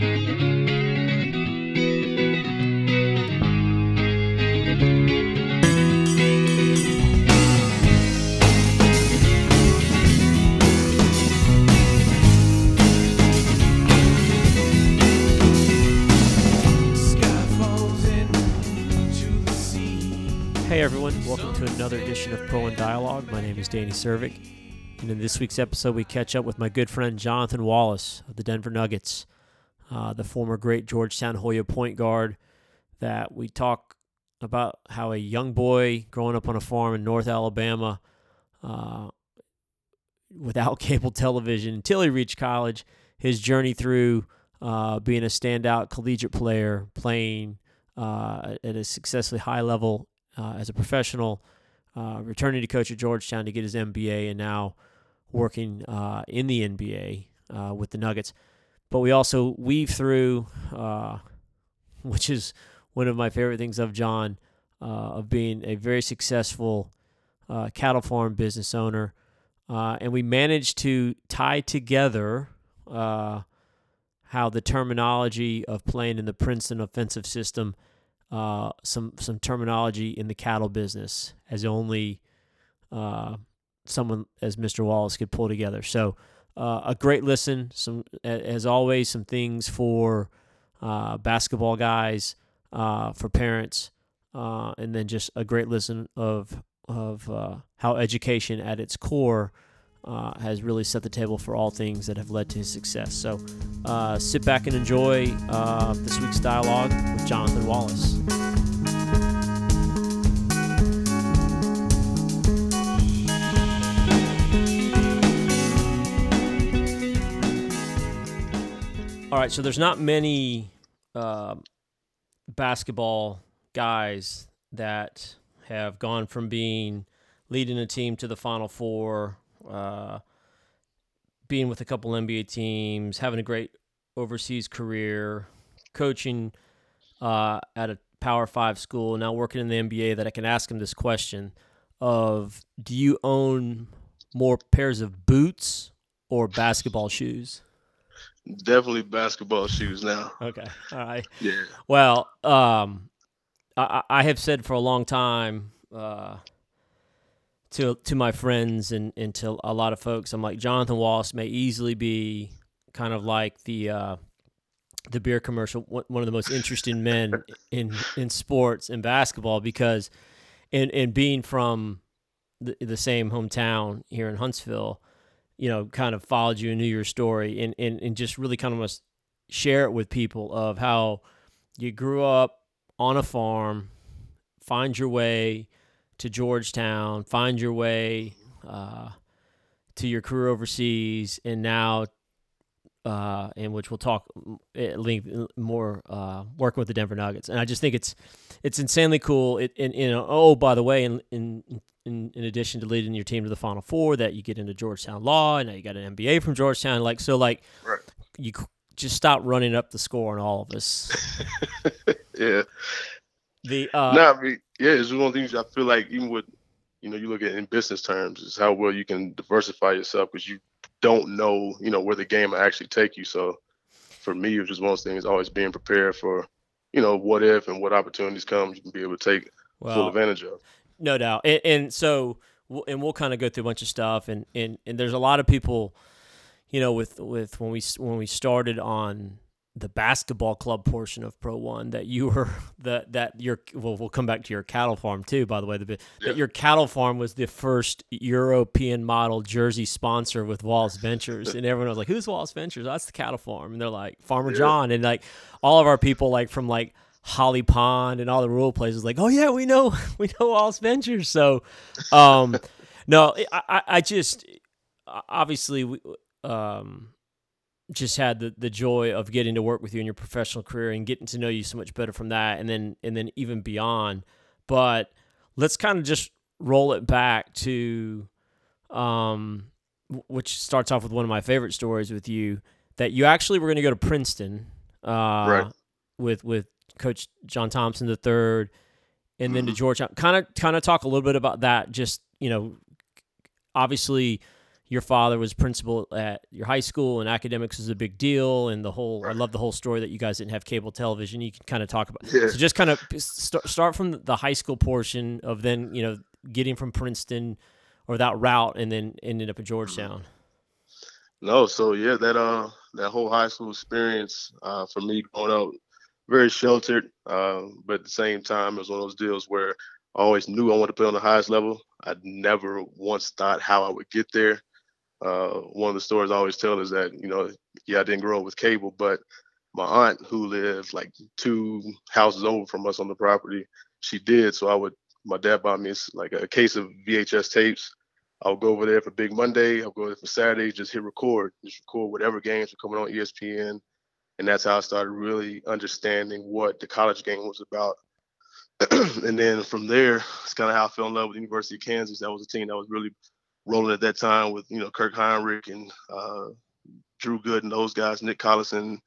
Hey everyone, welcome to another edition of Pro One Dialogue. My name is Danny Servik, and in this week's episode, we catch up with my good friend Jonathan Wallace of the Denver Nuggets, uh, the former great Georgetown Hoya point guard. That we talk about how a young boy growing up on a farm in North Alabama, uh, without cable television until he reached college, his journey through uh, being a standout collegiate player, playing uh, at a successfully high level uh, as a professional, uh, returning to coach at Georgetown to get his MBA, and now working uh, in the NBA with the Nuggets. But we also weave through, uh, which is one of my favorite things of John, uh, of being a very successful cattle farm business owner. and we managed to tie together how the terminology of playing in the Princeton offensive system – uh, some some terminology in the cattle business as only uh, someone as Mr. Wallace could pull together. So uh, a great listen. Some as always, some things for uh, basketball guys, uh, for parents, uh, and then just a great listen of of how education at its core uh, has really set the table for all things that have led to his success. So uh, sit back and enjoy uh, this week's dialogue with Jonathan Wallace. Right, so there's not many uh, basketball guys that have gone from being leading a team to the Final Four uh, being with a couple NBA teams, having a great overseas career, coaching uh, at a Power Five school, now working in the NBA, that I can ask him this question: of Do you own more pairs of boots or basketball shoes? Definitely basketball shoes now. Okay. All right. Yeah. Well, um, I, I have said for a long time, uh, to to my friends and, and to a lot of folks, I'm like Jonathan Wallace may easily be kind of like the uh, the beer commercial, one of the most interesting men in in sports and basketball because, in in being from the, the same hometown here in Huntsville, you know, kind of followed you and knew your story and, and, and just really kind of must share it with people of how you grew up on a farm, find your way to Georgetown, find your way uh, to your career overseas, and now, uh, in which we'll talk at length more, uh, working with the Denver Nuggets. And I just think it's it's insanely cool. It and know, oh by the way, in in in, in addition to leading your team to the Final Four, that you get into Georgetown law, and now you got an MBA from Georgetown. Like so, like right. you just stop running up the score on all of us. yeah. The uh, no, I mean, yeah, it's one of the things I feel like even with you know you look at in business terms is how well you can diversify yourself because you don't know you know where the game will actually take you. So for me, it was just one of those things always being prepared for you know what if and what opportunities come you can be able to take well, full advantage of. No doubt, and, and so and we'll kind of go through a bunch of stuff and and and there's a lot of people you know with with when we when we started on the basketball club portion of Pro One that you were that that your well we'll come back to your cattle farm too by the way the, yeah. that your cattle farm was the first European model jersey sponsor with Wallace Ventures. And everyone was like who's Wallace Ventures? Oh, that's the cattle farm. And they're like Farmer yeah. John. And like all of our people like from like Holly Pond and all the rural places like oh yeah we know we know Wallace Ventures so um no I I just obviously we um just had the, the joy of getting to work with you in your professional career and getting to know you so much better from that and then and then even beyond but let's kind of just roll it back to um which starts off with one of my favorite stories with you that you actually were going to go to Princeton uh right. with with coach John Thompson the third and then mm-hmm. to Georgetown kind of kind of talk a little bit about that just you know obviously your father was principal at your high school and academics was a big deal and the whole right. i love the whole story that you guys didn't have cable television you can kind of talk about yeah. so just kind of start, start from the high school portion of then you know getting from princeton or that route and then ended up at georgetown no so yeah that uh that whole high school experience uh for me growing up very sheltered uh, but at the same time it was one of those deals where I always knew I wanted to play on the highest level. I never once thought how I would get there. Uh, one of the stories I always tell is that, you know, yeah, I didn't grow up with cable, but my aunt who lived like two houses over from us on the property, she did. So I would, my dad bought me like a case of VHS tapes. I'll go over there for Big Monday. I'll go there for Saturday, just hit record, just record whatever games are coming on ESPN. And that's how I started really understanding what the college game was about. and then from there, it's kind of how I fell in love with the University of Kansas. That was a team that was really rolling at that time with you know Kirk Hinrich and uh, Drew Gooden and those guys, Nick Collison.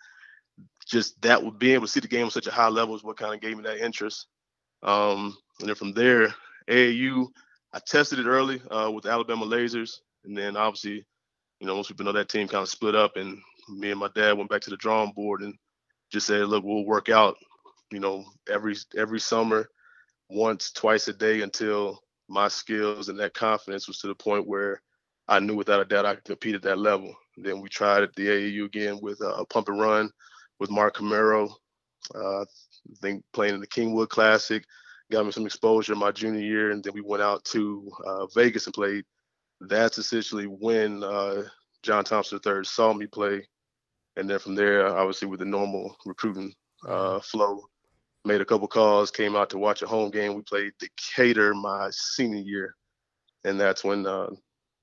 Just that would being able to see the game at such a high level is what kind of gave me that interest. Um, and then from there, AAU, I tested it early uh, with Alabama Lasers, and then obviously, you know, most people know that team kind of split up, and me and my dad went back to the drawing board and just said, look, we'll work out, you know, every every summer, once, twice a day until my skills and that confidence was to the point where I knew without a doubt I could compete at that level. Then we tried at the AAU again with uh, a pump and run with Mark Camaro. Uh, I think playing in the Kingwood Classic got me some exposure my junior year, and then we went out to uh, Vegas and played. That's essentially when uh, John Thompson III saw me play, and then from there, obviously with the normal recruiting uh, flow, made a couple calls, came out to watch a home game. We played Decatur my senior year, and that's when uh,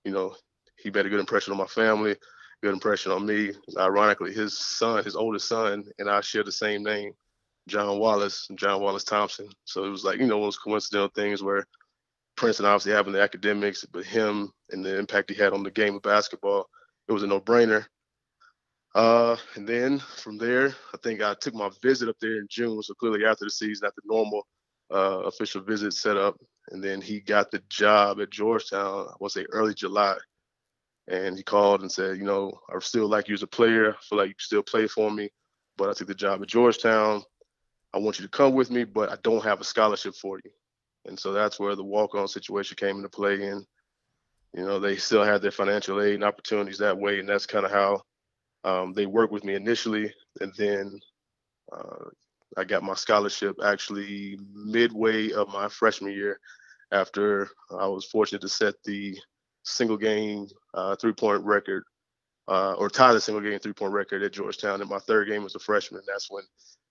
you know he made a good impression on my family, good impression on me. Ironically, his son, his oldest son, and I share the same name, John Wallace, John Wallace Thompson. So it was like you know one of those coincidental things where Princeton obviously having the academics, but him and the impact he had on the game of basketball, it was a no-brainer. Uh, and then from there, I think I took my visit up there in June. So clearly after the season, after normal uh, official visit set up, and then he got the job at Georgetown. I want to say early July, and he called and said, you know, I still like you as a player. I feel like you still play for me, but I took the job at Georgetown. I want you to come with me, but I don't have a scholarship for you. And so that's where the walk-on situation came into play. And you know, they still had their financial aid and opportunities that way, and that's kind of how um, they worked with me initially, and then uh, I got my scholarship actually midway of my freshman year after I was fortunate to set the single game uh, three point record uh, or tie the single game three point record at Georgetown. And my third game was a freshman. That's when,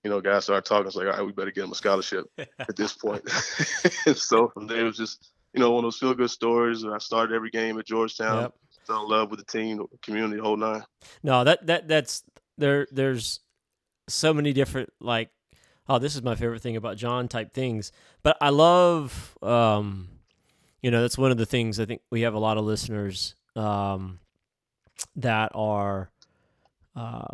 you know, guys started talking. It's like, all right, we better get him a scholarship at this point. so from there, it was just, you know, one of those feel good stories. I started every game at Georgetown. Yep fell in love with the team, the community, the whole nine. No, that that that's there. There's so many different like, oh, this is my favorite thing about John type things. But I love, um, you know, that's one of the things I think we have a lot of listeners um, that are uh,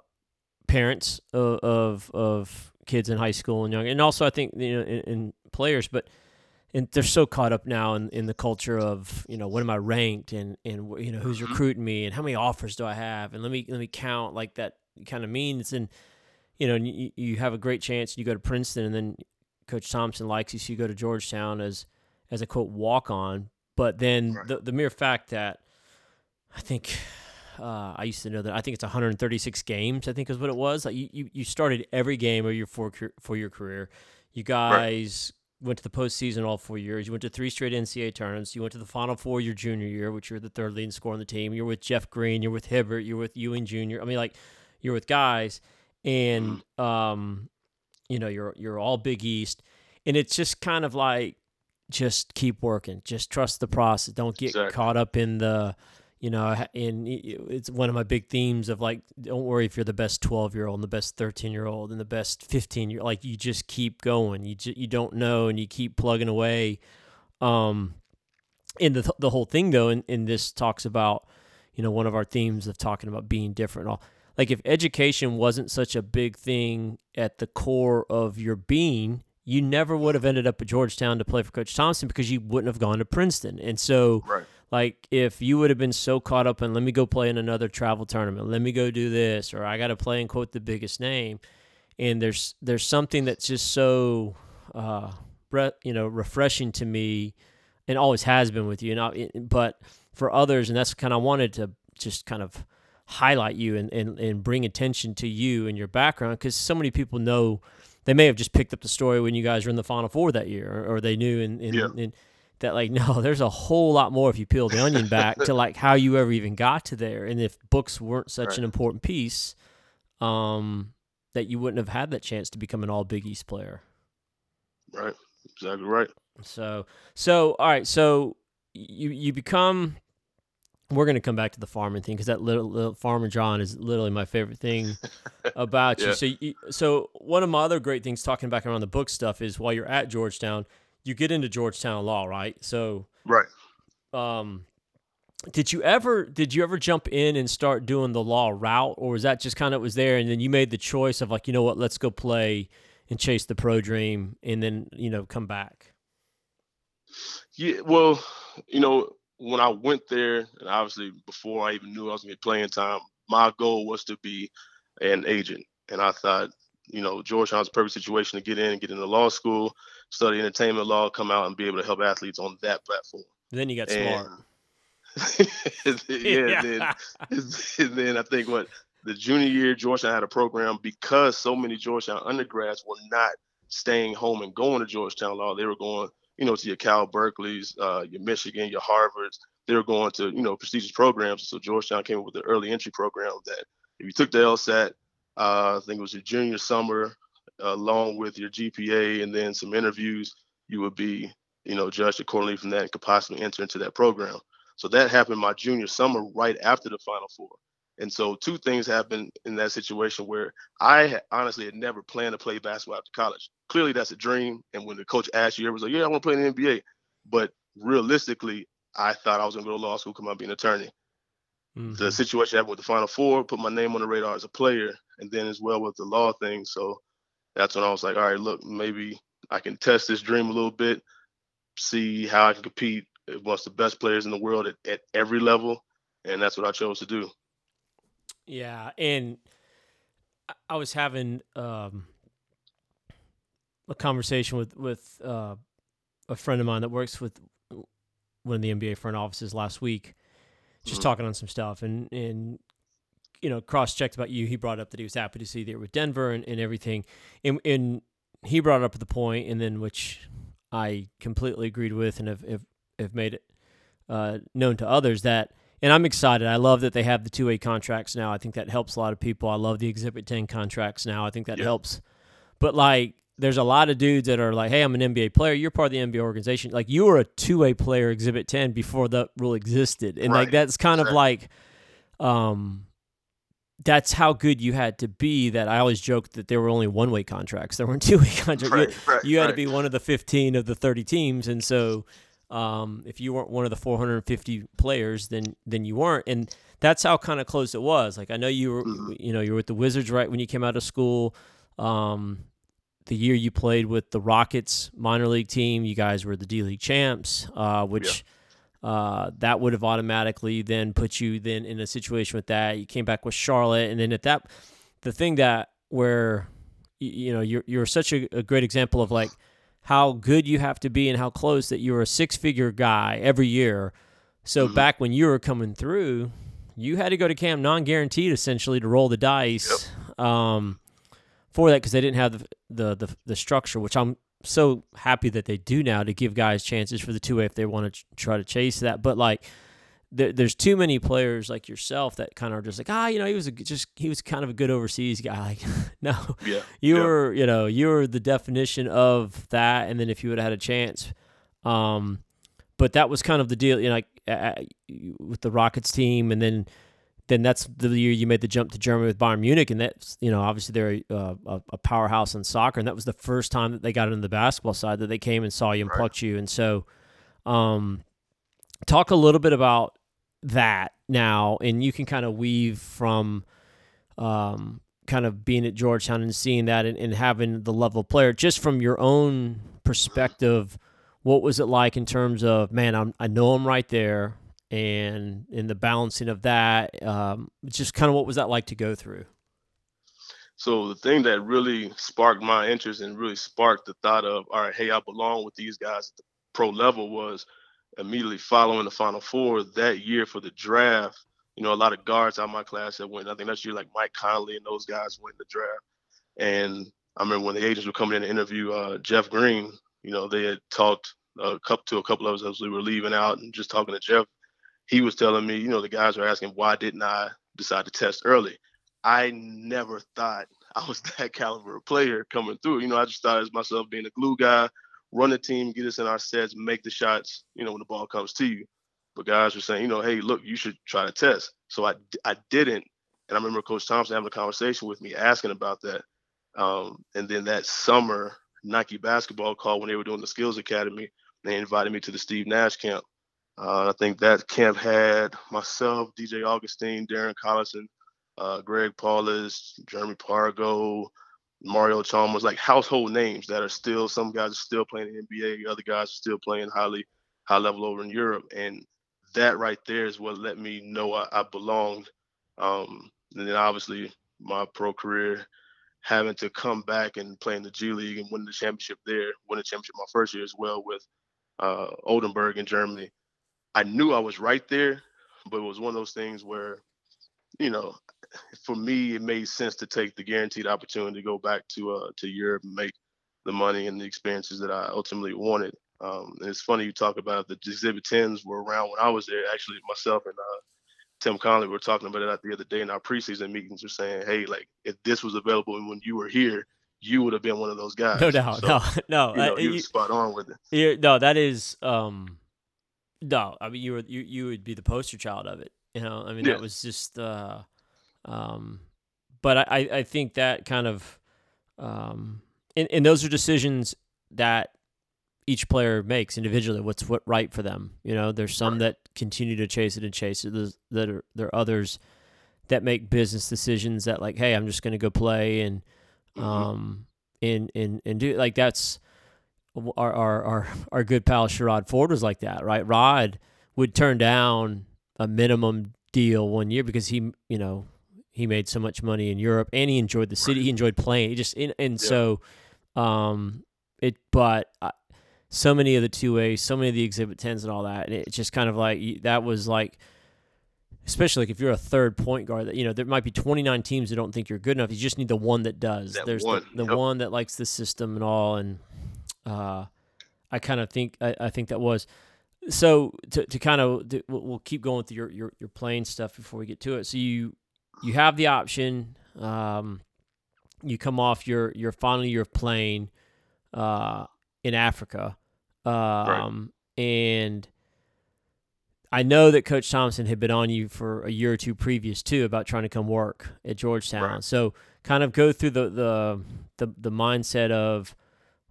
parents of, of, of kids in high school and young, and also I think you know in, in players, but and they're so caught up now in, in the culture of you know what am I ranked and and you know who's mm-hmm. recruiting me and how many offers do I have and let me let me count like that kind of means. And you know you, you have a great chance and you go to Princeton and then Coach Thompson likes you so you go to Georgetown as as a quote walk on. But then right. the the mere fact that I think uh, I used to know that I think it's 136 games I think is what it was. Like you, you, you started every game of your for for your career. You guys right went to the postseason all four years. You went to three straight NCAA tournaments. You went to the Final Four your junior year, which you're the third leading scorer on the team. You're with Jeff Green. You're with Hibbert. You're with Ewing Jr. I mean, like you're with guys, and um, you know you're you're all Big East, and it's just kind of like just keep working, just trust the process. Don't get exactly. caught up in the you know, and it's one of my big themes of like, don't worry if you're the best 12 year old and the best 13 year old and the best 15 year, like you just keep going. You just, you don't know and you keep plugging away. Um, and the, the whole thing though, and, and this talks about, you know, one of our themes of talking about being different. All like if education wasn't such a big thing at the core of your being, you never would have ended up at Georgetown to play for Coach Thompson because you wouldn't have gone to Princeton. And so, right like if you would have been so caught up in let me go play in another travel tournament, let me go do this, or I got to play and quote the biggest name, and there's there's something that's just so uh, you know refreshing to me, and always has been with you. And but for others, and that's kind of wanted to just kind of highlight you and, and, and bring attention to you and your background because so many people know they may have just picked up the story when you guys were in the final four that year or, or they knew and, and, yeah. and that like no there's a whole lot more if you peel the onion back to like how you ever even got to there and if books weren't such right. an important piece um that you wouldn't have had that chance to become an all big east player right exactly right so so all right so you you become we're going to come back to the farming thing because that little, little, farmer John is literally my favorite thing about yeah. you. So, you, so one of my other great things talking back around the book stuff is while you're at Georgetown, you get into Georgetown law, right? So, right. Um, did you ever did you ever jump in and start doing the law route, or was that just kind of was there, and then you made the choice of like, you know what, let's go play and chase the pro dream, and then you know come back. Yeah, well, you know, when I went there, and obviously before I even knew I was gonna get playing time, my goal was to be an agent. And I thought, you know, Georgetown's perfect situation to get in and get into law school, study entertainment law, come out and be able to help athletes on that platform. And then you got smart. yeah, Then, and then I think what the junior year Georgetown had a program because so many Georgetown undergrads were not staying home and going to Georgetown law. They were going you know, to your Cal Berkeley's, uh, your Michigan, your Harvards. They were going to, you know, prestigious programs. So Georgetown came up with the early entry program that if you took the LSAT, uh, I think it was your junior summer, uh, along with your GPA and then some interviews, you would be, you know, judged accordingly from that and could possibly enter into that program. So that happened my junior summer right after the Final Four. And so two things happened in that situation where I honestly had never planned to play basketball after college. Clearly, that's a dream. And when the coach asked you, it was like, "Yeah, I want to play in the NBA." But realistically, I thought I was going to go to law school, come out be an attorney. Mm-hmm. The situation happened with the Final Four, put my name on the radar as a player, and then as well with the law thing. So that's when I was like, "All right, look, maybe I can test this dream a little bit, see how I can compete amongst the best players in the world at, at every level." And that's what I chose to do. Yeah, and I was having um, a conversation with with uh, a friend of mine that works with one of the NBA front offices last week, just mm-hmm. talking on some stuff, and and you know cross checked about you. He brought up that he was happy to see you there with Denver and, and everything, and, and he brought up the point, and then which I completely agreed with, and have have, have made it uh, known to others that and I'm excited. I love that they have the two way contracts now. I think that helps a lot of people. I love the Exhibit 10 contracts now. I think that helps. But like, there's a lot of dudes that are like, hey, I'm an NBA player. You're part of the NBA organization. Like, you were a two way player, Exhibit 10, before that rule existed. And right. like, that's kind exactly. of like, um, that's how good you had to be. That I always joked that there were only one way contracts. There weren't two way contracts. Right, you, right, you had to be one of the 15 of the 30 teams. And so um, if you weren't one of the 450 players, then then you weren't, and that's how kind of close it was. Like I know you were, mm-hmm. you know, you were with the Wizards right when you came out of school. Um, the year you played with the Rockets minor league team, you guys were the D League champs, uh, which yeah. uh, that would have automatically then put you then in a situation with that. You came back with Charlotte, and then at that, the thing that where you, you know you're you're such a, a great example of like how good you have to be and how close that you're a six figure guy every year. So Mhm. back when you were coming through, you had to go to camp non guaranteed essentially to roll the dice um, for that because they didn't have the, the the the structure, which I'm so happy that they do now to give guys chances for the two way if they want to ch- try to chase that. But like there, there's too many players like yourself that kind of are just like ah you know he was a, just he was kind of a good overseas guy like no Yeah. you yeah. were you know you were the definition of that and then if you would have had a chance um but that was kind of the deal you know like uh, with the Rockets team and then then that's the year you made the jump to Germany with Bayern Munich and that's you know obviously they're a, a, a powerhouse in soccer and that was the first time that they got into the basketball side that they came and saw you and Right. plucked you. And so um talk a little bit about that now and you can kind of weave from um kind of being at Georgetown and seeing that and, and having the level player. Just from your own perspective what was it like in terms of man I'm, I know I'm right there and in the balancing of that. Um, just kind of what was that like to go through? So the thing that really sparked my interest and really sparked the thought of, all right, hey, I belong with these guys at the pro level was immediately following the Final Four that year for the draft. You know, a lot of guards out of my class that went. I think that's year like Mike Conley and those guys went the draft. And I remember when the agents were coming in to interview uh, Jeff Green. You know, they had talked a couple to a couple of us as we were leaving out and just talking to Jeff. He was telling me, you know, the guys were asking why didn't I decide to test early. I never thought I was that caliber of player coming through. You know, I just thought as myself being a glue guy, run the team, get us in our sets, make the shots, you know, when the ball comes to you. But guys were saying, you know, hey, look, you should try to test. So I, I didn't. And I remember Coach Thompson having a conversation with me asking about that. Um, and then that summer, Nike basketball called when they were doing the Skills Academy. They invited me to the Steve Nash camp. Uh, I think that camp had myself, DJ Augustin, Darren Collison, uh, Greg Paulus, Jeremy Pargo, Mario Chalmers, like household names that are still some guys are still playing the NBA, other guys are still playing highly high level over in Europe, and that right there is what let me know I, I belonged. Um, and then obviously my pro career, having to come back and play in the G League and win the championship there, win the championship my first year as well with uh, Oldenburg in Germany. I knew I was right there, but it was one of those things where, you know, for me, it made sense to take the guaranteed opportunity to go back to uh, to Europe and make the money and the experiences that I ultimately wanted. Um, and it's funny you talk about the exhibit 10s were around when I was there. Actually, myself and uh, Tim Connelly were talking about it the other day in our preseason meetings. We're saying, hey, like if this was available and when you were here, you would have been one of those guys. No doubt. So, no, no. You, know, uh, you spot on with it. No, that is. um No, I mean you were you you would be the poster child of it. You know, I mean yeah. that was just. uh um, but I, I think that kind of, um, and, and those are decisions that each player makes individually. What's what right for them? You know, there's some that continue to chase it and chase it. There's, that are there are others that make business decisions that like, hey, I'm just going to go play and, mm-hmm. um, and and and do like that's our our our our good pal Sharrod Ford was like that, right? Rod would turn down a minimum deal one year because he, you know, he made so much money in Europe and he enjoyed the city. He enjoyed playing. He just and, and yeah. so, um, it. But uh, so many of the two A, so many of the exhibit tens and all that. And it's just kind of like that was like, especially like if you're a third point guard. That you know there might be 29 teams that don't think you're good enough. You just need the one that does. That There's one. the, the yep. one that likes the system and all. And uh, I kind of think I, I think that was so to, to kind of we'll keep going with your, your your playing stuff before we get to it. So you you have the option. Um, you come off your your final year of playing uh, in Africa, um, right. and I know that Coach Thompson had been on you for a year or two previous too about trying to come work at Georgetown. Right. So kind of go through the the the, the mindset of,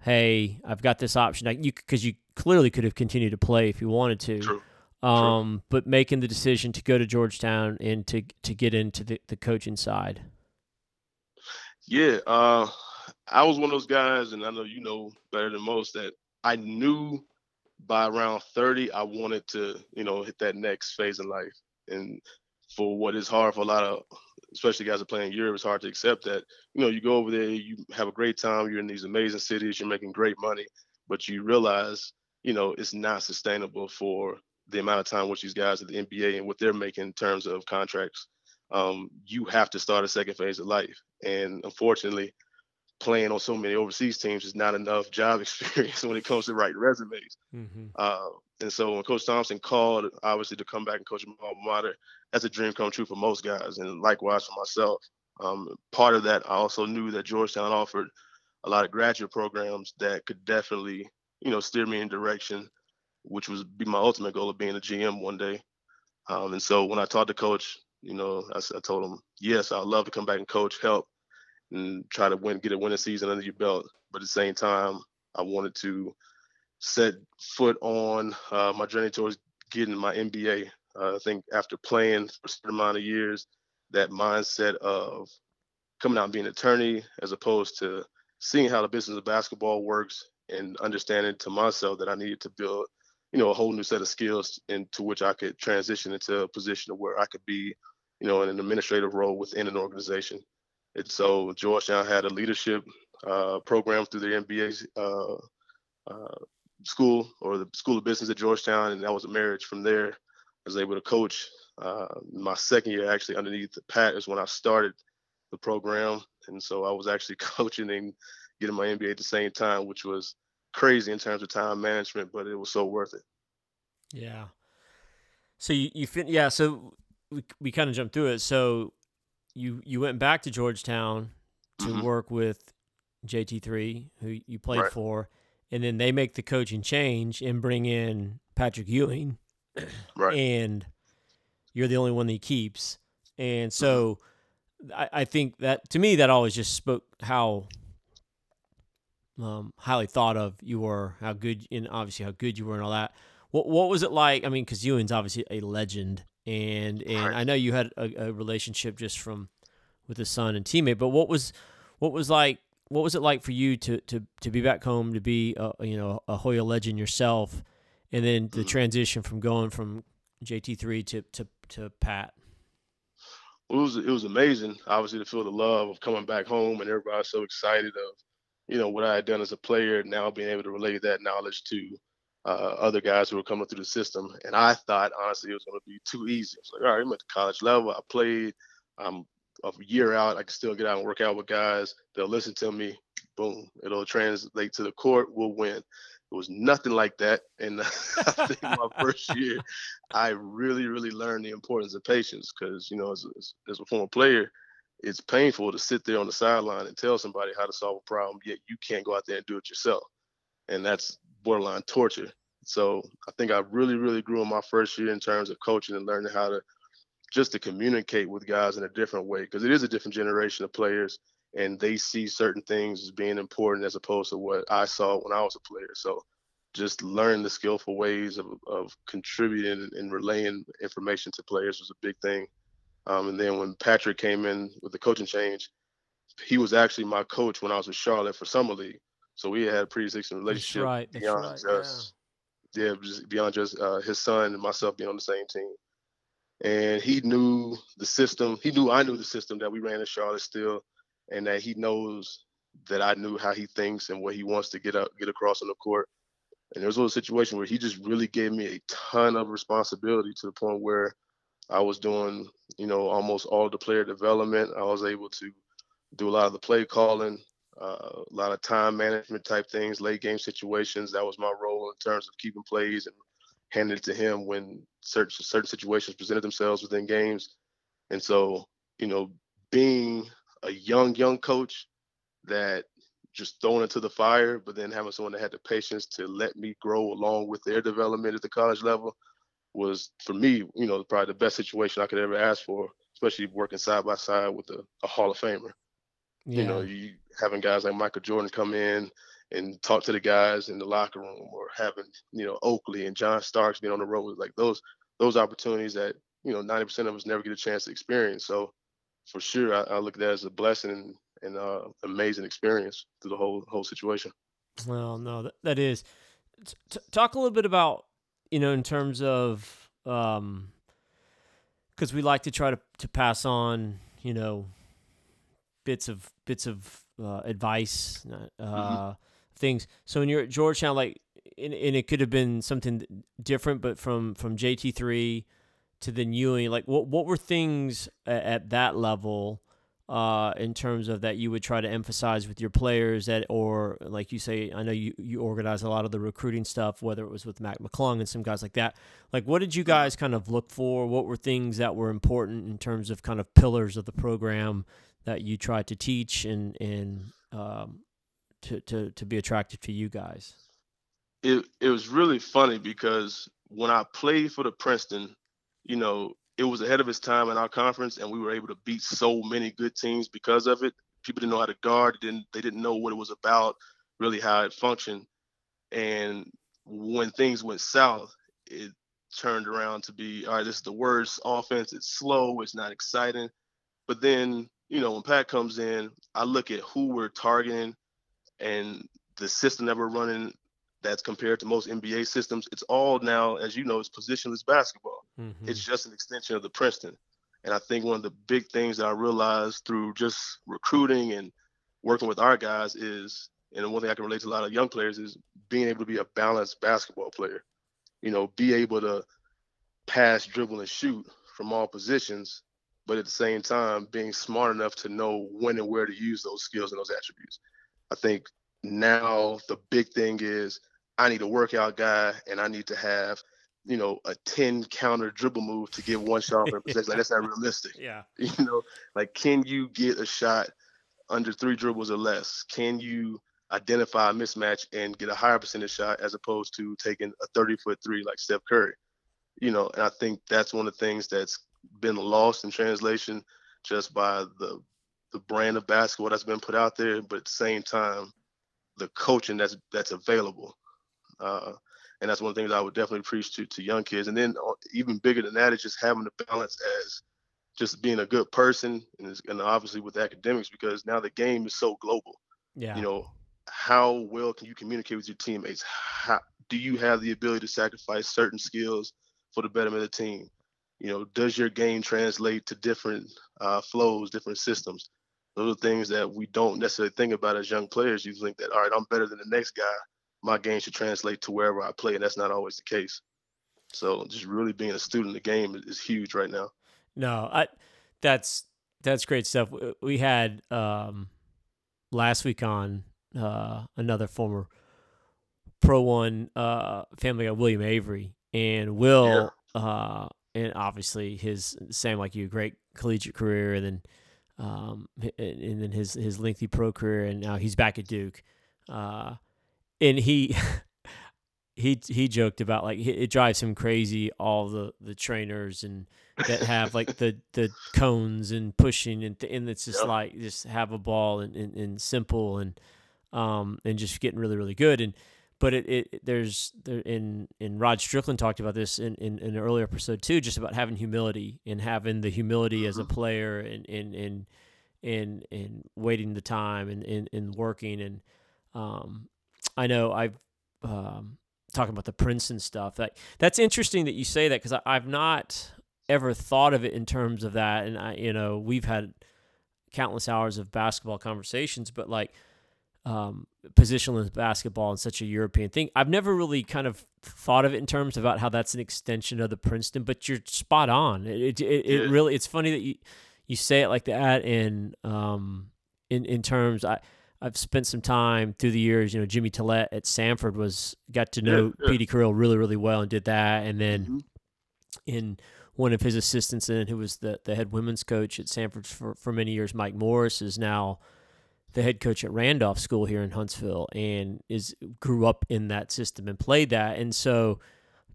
hey, I've got this option. you because you clearly could have continued to play if you wanted to. True. Um, but making the decision to go to Georgetown and to to get into the, the coaching side. Yeah, uh, I was one of those guys, and I know you know better than most that I knew by around 30 I wanted to, you know, hit that next phase in life. And for what is hard for a lot of, especially guys that play in Europe, it's hard to accept that. You know, you go over there, you have a great time, you're in these amazing cities, you're making great money, but you realize, you know, it's not sustainable for the amount of time which these guys at the NBA and what they're making in terms of contracts, um, you have to start a second phase of life. And unfortunately, playing on so many overseas teams is not enough job experience when it comes to writing resumes. Mm-hmm. Uh, and so when Coach Thompson called, obviously to come back and coach my alma mater, that's a dream come true for most guys, and likewise for myself. Um, part of that, I also knew that Georgetown offered a lot of graduate programs that could definitely, you know, steer me in direction which was be my ultimate goal of being a GM one day. Um, and so when I talked to coach, you know, I, I, told him, yes, I'd love to come back and coach, help, and try to win, get a winning season under your belt. But at the same time, I wanted to set foot on uh, my journey towards getting my MBA. Uh, I think after playing for a certain amount of years, that mindset of coming out and being an attorney as opposed to seeing how the business of basketball works and understanding to myself that I needed to build you know, a whole new set of skills into which I could transition into a position where I could be, you know, in an administrative role within an organization. And so Georgetown had a leadership uh, program through their MBA uh, uh, school or the School of Business at Georgetown, and that was a marriage from there. I was able to coach. Uh, my second year, actually, underneath the Pat, is when I started the program, and so I was actually coaching and getting my MBA at the same time, which was crazy in terms of time management, but it was so worth it. Yeah. So you you fin- yeah. So we we kind of jumped through it. So you you went back to Georgetown to mm-hmm. work with JT3, who you played right. for, and then they make the coaching change and bring in Patrick Ewing, right? And you're the only one that he keeps, and so mm-hmm. I, I think that to me that always just spoke how um, highly thought of you were, how good, and obviously how good you were, and all that. What what was it like? I mean, because Ewing's obviously a legend, and and right. I know you had a, a, relationship just from with the son and teammate. But what was what was like? What was it like for you to to to be back home to be a, you know a Hoya legend yourself, and then the mm-hmm. transition from going from JT three to to to Pat? Well, it was it was amazing. Obviously, to feel the love of coming back home, and everybody so excited of you know what I had done as a player. Now being able to relay that knowledge to uh, other guys who were coming through the system. And I thought honestly it was going to be too easy. It's like, all right, I'm at the college level. I played. I'm a year out. I can still get out and work out with guys. They'll listen to me. Boom. It'll translate to the court. We'll win. It was nothing like that. And I think my first year, I really, really learned the importance of patience because, you know, as, as, as a former player, it's painful to sit there on the sideline and tell somebody how to solve a problem, yet you can't go out there and do it yourself. And that's borderline torture. So I think I really, really grew in my first year in terms of coaching and learning how to just to communicate with guys in a different way because it is a different generation of players and they see certain things as being important as opposed to what I saw when I was a player. So just learn the skillful ways of, of contributing and relaying information to players was a big thing. Um, and then when Patrick came in with the coaching change, he was actually my coach when I was with Charlotte for summer league. So we had a pre-existing relationship that's right, that's beyond right, just yeah. yeah, beyond just uh, his son and myself being on the same team. And he knew the system. He knew I knew the system that we ran in Charlotte still, and that he knows that I knew how he thinks and what he wants to get up, get across on the court. And there was a little situation where he just really gave me a ton of responsibility to the point where I was doing, you know, almost all the player development. I was able to do a lot of the play calling, uh, a lot of time management type things, late game situations. That was my role in terms of keeping plays and handing it to him when certain certain situations presented themselves within games. And so, you know, being a young young coach that just thrown into the fire, but then having someone that had the patience to let me grow along with their development at the college level was for me, you know, probably the best situation I could ever ask for, especially working side by side with a, a Hall of Famer. Yeah. You know, you having guys like Michael Jordan come in and talk to the guys in the locker room, or having you know Oakley and John Starks being on the road, like those those opportunities that you know 90% of us never get a chance to experience. So for sure, I, I look at that as a blessing and, and uh, amazing experience through the whole whole situation. Well, no, that, that is. T- talk a little bit about you know in terms of um because we like to try to to pass on you know bits of bits of uh, advice, uh, mm-hmm. things. So when you're at Georgetown, like, and, and, it could have been something different, but from from JT three to then Ewing, like, what what were things at, at that level? uh, in terms of that you would try to emphasize with your players that, or like you say, I know you, you organize a lot of the recruiting stuff, whether it was with Mac McClung and some guys like that. Like, what did you guys kind of look for? What were things that were important in terms of kind of pillars of the program that you tried to teach and and um, to, to to be attractive to you guys? It it was really funny because when I played for the Princeton, you know, it was ahead of its time in our conference, and we were able to beat so many good teams because of it. People didn't know how to guard. Didn't they didn't know what it was about, really how it functioned. And when things went south, it turned around to be all right. This is the worst offense. It's slow. It's not exciting. But then you know, when Pat comes in, I look at who we're targeting and the system that we're running that's compared to most NBA systems. It's all now, as you know, it's positionless basketball. Mhm. It's just an extension of the Princeton. And I think one of the big things that I realized through just recruiting and working with our guys is, and one thing I can relate to a lot of young players is being able to be a balanced basketball player. You know, be able to pass, dribble, and shoot from all positions, but at the same time being smart enough to know when and where to use those skills and those attributes. I think now the big thing is I need a workout guy and I need to have, you know, a 10 counter dribble move to get one shot possession. Like that's not realistic. yeah. You know, like can you get a shot under three dribbles or less? Can you identify a mismatch and get a higher percentage shot as opposed to taking a 30 foot three like Steph Curry? You know, and I think that's one of the things that's been lost in translation just by the the brand of basketball that's been put out there, but at the same time, the coaching that's that's available. Uh, and that's one of the things I would definitely preach to to young kids. And then uh, even bigger than that is just having the balance as just being a good person and, and obviously with academics because now the game is so global. Yeah. You know, how well can you communicate with your teammates? How do you have the ability to sacrifice certain skills for the betterment of the team? You know, does your game translate to different uh, flows, different systems? Those are things that we don't necessarily think about as young players. You think that, all right, I'm better than the next guy. My game should translate to wherever I play, and that's not always the case. So, just really being a student of the game is, huge right now. No, I that's that's great stuff. We had um last week on uh another former Pro One uh family guy, William Avery, and Will uh and obviously his same like you, great collegiate career and then um and then his his lengthy pro career and now he's back at Duke. Uh and he he he joked about like it drives him crazy all the the trainers and that have like the the cones and pushing and th- and it's just Yep. like just have a ball and, and, and simple and um and just getting really really good and but it, it there's there in in Rod Strickland talked about this in, in, in an earlier episode too just about having humility and having the humility as a player and and and and, and waiting the time and, and, and working. And um I know I've um talking about the Princeton stuff that that's interesting that you say that because I've not ever thought of it in terms of that. And I you know we've had countless hours of basketball conversations but like um, positionless basketball and such a European thing. I've never really kind of thought of it in terms about how that's an extension of the Princeton, but you're spot on. It it, it, it really it's funny that you you say it like that and um in in terms I I've spent some time through the years, you know, Jimmy Tillette at Samford was got to know yeah. Petey Carril really, really well and did that. And then Mhm. in one of his assistants and who was the, the head women's coach at Samford for, for many years, Mike Morris is now the head coach at Randolph School here in Huntsville and is grew up in that system and played that. And so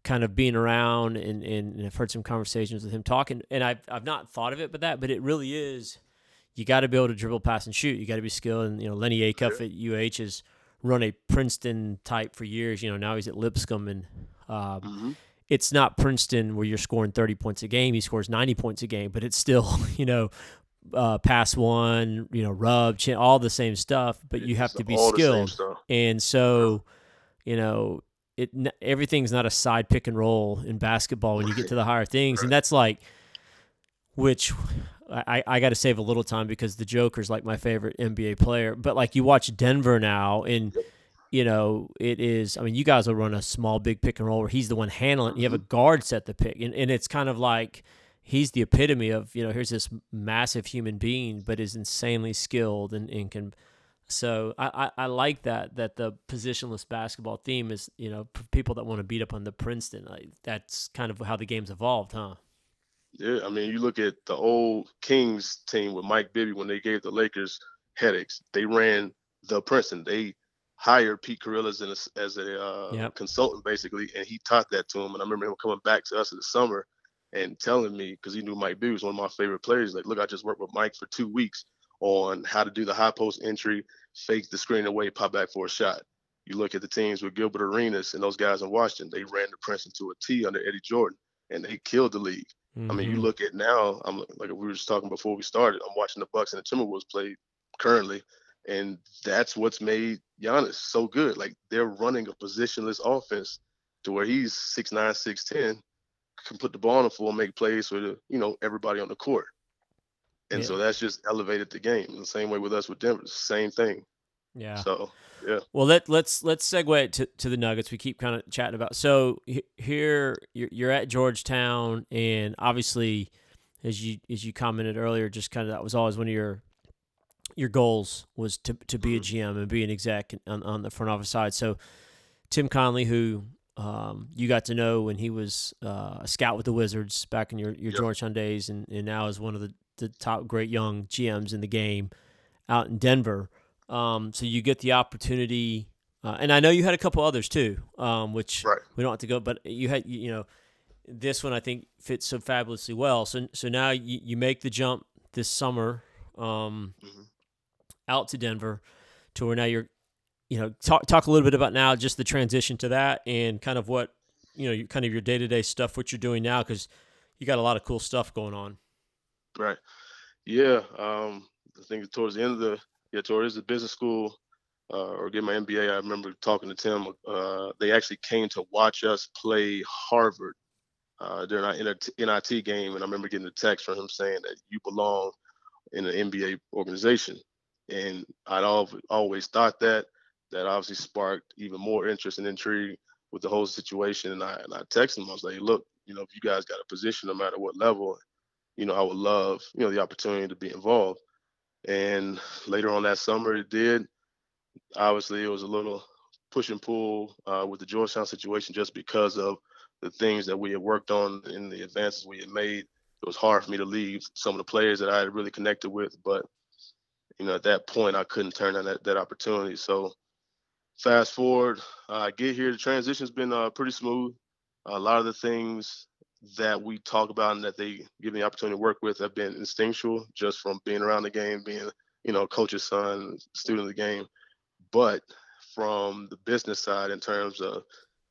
kind of being around and, and, and I've heard some conversations with him talking and I've I've not thought of it but that but it really is you got to be able to dribble, pass, and shoot. You got to be skilled. And you know, Lennie Acuff at UH has run a Princeton type for years. You know, now he's at Lipscomb, and um, Mhm. it's not Princeton where you're scoring 30 points a game. He scores 90 points a game, but it's still you know, uh, pass one, you know, rub, chin, all the same stuff. But you have It's to be all the same skilled, and so you know. It, everything's not a side pick and roll in basketball when you get to the higher things, and that's like, which I, I got to save a little time because the Joker's like my favorite NBA player. But like you watch Denver now, and you know it is. I mean, you guys will run a small big pick and roll where he's the one handling. You have a guard set the pick, and, and it's kind of like he's the epitome of you know here's this massive human being, but is insanely skilled and, and can. So I, I, I like that that the positionless basketball theme is you know p- people that want to beat up on the Princeton. Like that's kind of how the game's evolved, huh? Yeah, I mean, you look at the old Kings team with Mike Bibby when they gave the Lakers headaches. They ran the Princeton. They hired Pete Carril as, an, as a uh, Yep. consultant, basically, and he taught that to him. And I remember him coming back to us in the summer and telling me, because he knew Mike Bibby was one of my favorite players, like, look, I just worked with Mike for two weeks on how to do the high post entry, fake the screen away, pop back for a shot. You look at the teams with Gilbert Arenas and those guys in Washington, they ran the Princeton to a T under Eddie Jordan, and they killed the league. I mean, you Mhm. look at now. I'm like we were just talking before we started. I'm watching the Bucks and the Timberwolves play currently, and that's what's made Giannis so good. Like they're running a positionless offense to where he's six nine, six ten, can put the ball on the floor, and make plays for the you know everybody on the court. And yeah. so that's just elevated the game. The same way with us with Denver, same thing. Yeah. So yeah. Well, let let's let's segue to, to the Nuggets. We keep kind of chatting about. So here you're, you're at Georgetown, and obviously, as you as you commented earlier, just kind of that was always one of your your goals was to to be a GM mm-hmm. and be an exec on, on the front office side. So Tim Connelly, who um, you got to know when he was uh, a scout with the Wizards back in your, your yep. Georgetown days, and, and now is one of the, the top great young GMs in the game out in Denver. Um, so you get the opportunity, uh, and I know you had a couple others too, um, which right. we don't have to go, but you had you know this one I think fits so fabulously well. So so now you, you make the jump this summer um, mm-hmm. out to Denver, to where now you're you know, talk talk a little bit about now just the transition to that and kind of what you know, kind of your day to day stuff, what you're doing now, because you got a lot of cool stuff going on. Right. Yeah. Um, I think towards the end of the yeah, towards the business school uh, or get my MBA, I remember talking to Tim. Uh, they actually came to watch us play Harvard uh, during our NIT game, and I remember getting a text from him saying that you belong in an NBA organization. And I'd always thought that that obviously sparked even more interest and intrigue with the whole situation. And I and I texted him. I was like, look, you know, if you guys got a position, no matter what level, you know, I would love, you know, the opportunity to be involved. And later on that summer, it did. Obviously, it was a little push and pull uh, with the Georgetown situation just because of the things that we had worked on and the advances we had made. It was hard for me to leave some of the players that I had really connected with, but you know, at that point, I couldn't turn down that, that opportunity. So fast forward, I uh, get here. The transition's been uh, pretty smooth. A lot of the things that we talk about and that they give me the opportunity to work with have been instinctual, just from being around the game, being you know coach's son, student of the game. But from the business side, in terms of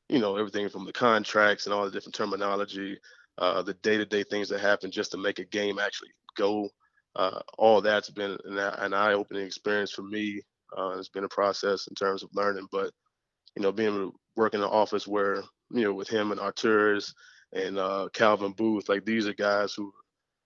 you know everything from the contracts and all the different terminology, uh, the day-to-day things that happen just to make a game actually go. Uh, all that's been an, an eye-opening experience for me uh, it's been a process in terms of learning, but you know, being able to work in an office where you know with him and Arturas and uh, Calvin Booth, like these are guys who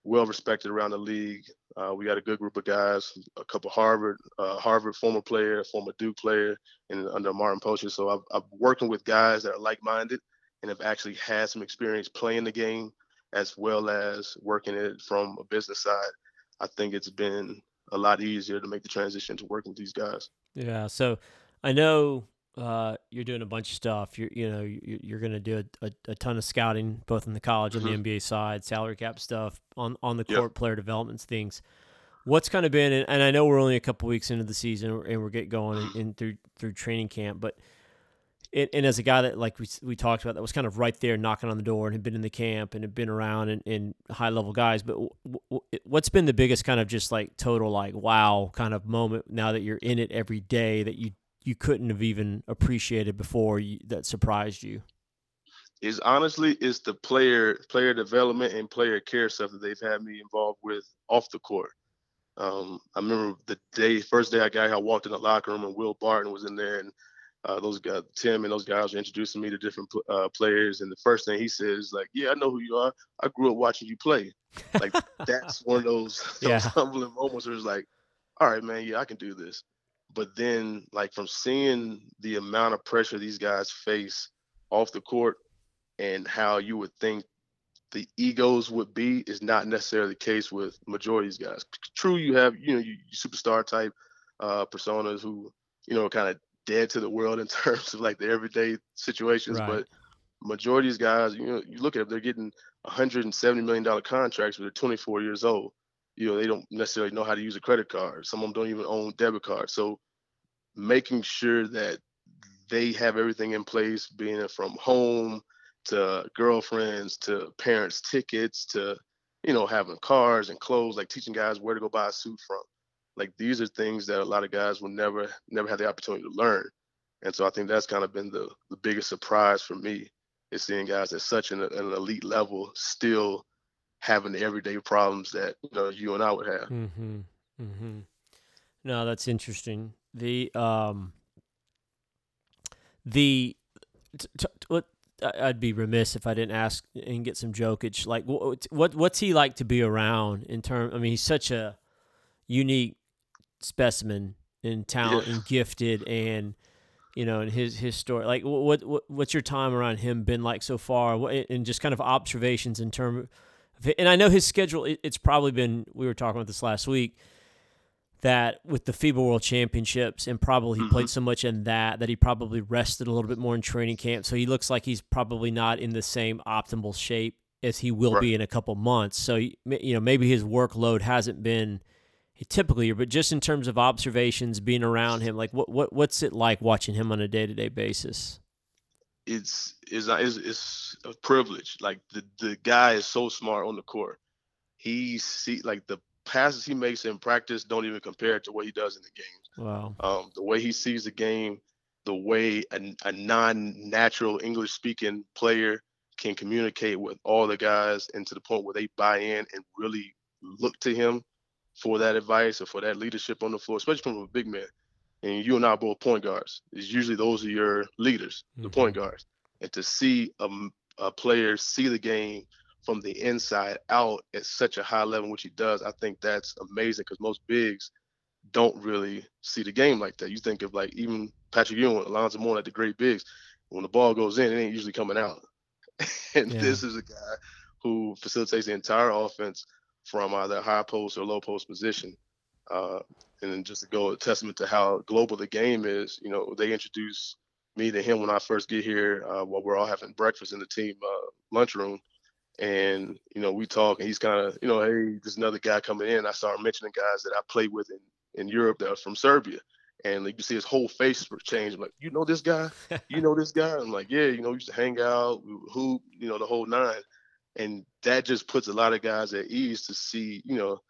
well respected around the league. Uh, we got a good group of guys, a couple Harvard, uh, Harvard former player, former Duke player, and under Martin Pocher. So I've, I'm working with guys that are like-minded and have actually had some experience playing the game as well as working it from a business side. I think it's been a lot easier to make the transition to working with these guys. Yeah. So I know uh, you're doing a bunch of stuff. You're you know you're, you're going to do a, a, a, ton of scouting both in the college and mm-hmm. the NBA side, salary cap stuff on on the court, yep. player developments things. What's kind of been, and I know we're only a couple weeks into the season and we're getting going in, in through through training camp, but and, and, as a guy that like we, we talked about that was kind of right there knocking on the door and had been in the camp and had been around and, and high level guys. But w- w- what's been the biggest kind of just like total like wow kind of moment now that you're in it every day that you you couldn't have even appreciated before you, that surprised you? Is honestly is the player player development and player care stuff that they've had me involved with off the court. Um, I remember the day, first day I got here, I walked in the locker room and Will Barton was in there, and uh, those guys, Tim and those guys are introducing me to different uh, players. And the first thing he says, like, "Yeah, I know who you are. I grew up watching you play." Like that's one of those, those yeah. humbling moments where it's like, "All right, man, yeah, I can do this." But then, like from seeing the amount of pressure these guys face off the court, and how you would think the egos would be, is not necessarily the case with majority of these guys. True, you have you know you, you superstar type uh, personas who you know kind of dead to the world in terms of like the everyday situations. Right. But majority of these guys, you know, you look at them, they're getting 170 million dollar contracts, but they're 24 years old. You know, they don't necessarily know how to use a credit card. Some of them don't even own debit cards. So making sure that they have everything in place, being from home to girlfriends to parents' tickets to you know having cars and clothes, like teaching guys where to go buy a suit from like these are things that a lot of guys will never never have the opportunity to learn and so i think that's kind of been the the biggest surprise for me is seeing guys at such an, an elite level still having the everyday problems that you know you and i would have mm-hmm. Mm-hmm. no that's interesting the um the I'd be remiss if I didn't ask and get some Jokic. Like, what, what what's he like to be around in terms? I mean, he's such a unique specimen in talent Yeah. and gifted, and you know, and his his story. Like, what what what's your time around him been like so far? And just kind of observations in terms. Of, and I know his schedule. It, it's probably been. We were talking about this last week that with the FIBA World Championships and probably he mm-hmm. played so much in that that he probably rested a little bit more in training camp. So he looks like he's probably not in the same optimal shape as he will be in a couple months. So you know maybe his workload hasn't been typically, but just in terms of observations, being around him, like what what what's it like watching him on a day to day basis? it's is is it's a privilege. Like the the guy is so smart on the court. He see like the passes he makes in practice don't even compare to what he does in the game. Wow. Um, the way he sees the game, the way a, a non-natural English speaking player can communicate with all the guys, and to the point where they buy in and really look to him for that advice or for that leadership on the floor, especially from a big man. And you and I are both point guards. It's usually those are your leaders, the mm-hmm. point guards. And to see a player see the game from the inside out at such a high level, which he does, I think that's amazing because most bigs don't really see the game like that. You think of like even Patrick Ewing, Alonzo Mourning, like the great bigs. When the ball goes in, it ain't usually coming out. and Yeah. this is a guy who facilitates the entire offense from either high post or low post position. Uh, and then just to go a testament to how global the game is, you know, they introduced me to him when I first get here uh, while we're all having breakfast in the team uh, lunchroom. And, you know, we talk and he's kind of, you know, hey, there's another guy coming in. I started mentioning guys that I played with in, in Europe that are from Serbia. And like, you see his whole face change. I'm like, you know this guy? You know this guy? I'm like, yeah, you know, we used to hang out, hoop, you know, the whole nine. And that just puts a lot of guys at ease to see, you know,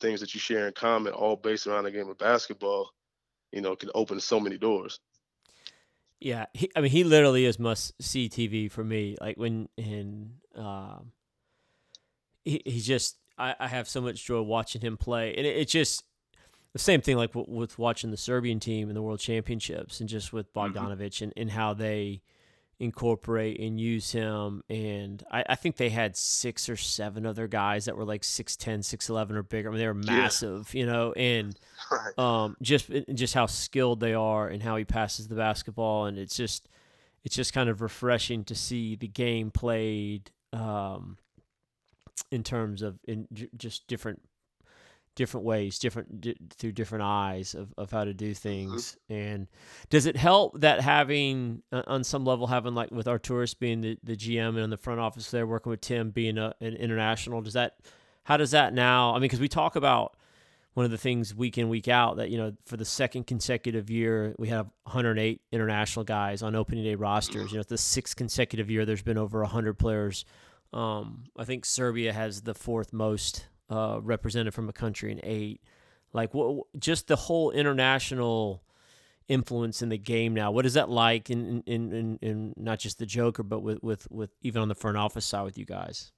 things that you share in common, all based around the game of basketball, you know, can open so many doors. Yeah, he, I mean, he literally is must see TV for me. Like when in, um, he he's just I, I have so much joy watching him play, and it, it's just the same thing like w- with watching the Serbian team in the World Championships, and just with Bogdanovich and, and how they incorporate and use him. And I, I think they had six or seven other guys that were like 6'10", 6'11", or bigger. I mean, they were massive, you know, and Right. um, just just how skilled they are and how he passes the basketball, and it's just it's just kind of refreshing to see the game played um, in terms of in j- just different different ways, different di- through different eyes of, of how to do things. And does it help that having uh, on some level having like with Arturas being the, the GM and in the front office there working with Tim being a, an international? Does that how does that now? I mean, because we talk about one of the things week in week out that you know for the second consecutive year we have 108 international guys on opening day rosters. You know, it's the sixth consecutive year there's been over 100 players. Um, I think Serbia has the fourth most uh, represented from a country in eight. Like what, just the whole international influence in the game now. What is that like in in, in, in not just the Joker, but with, with with even on the front office side with you guys?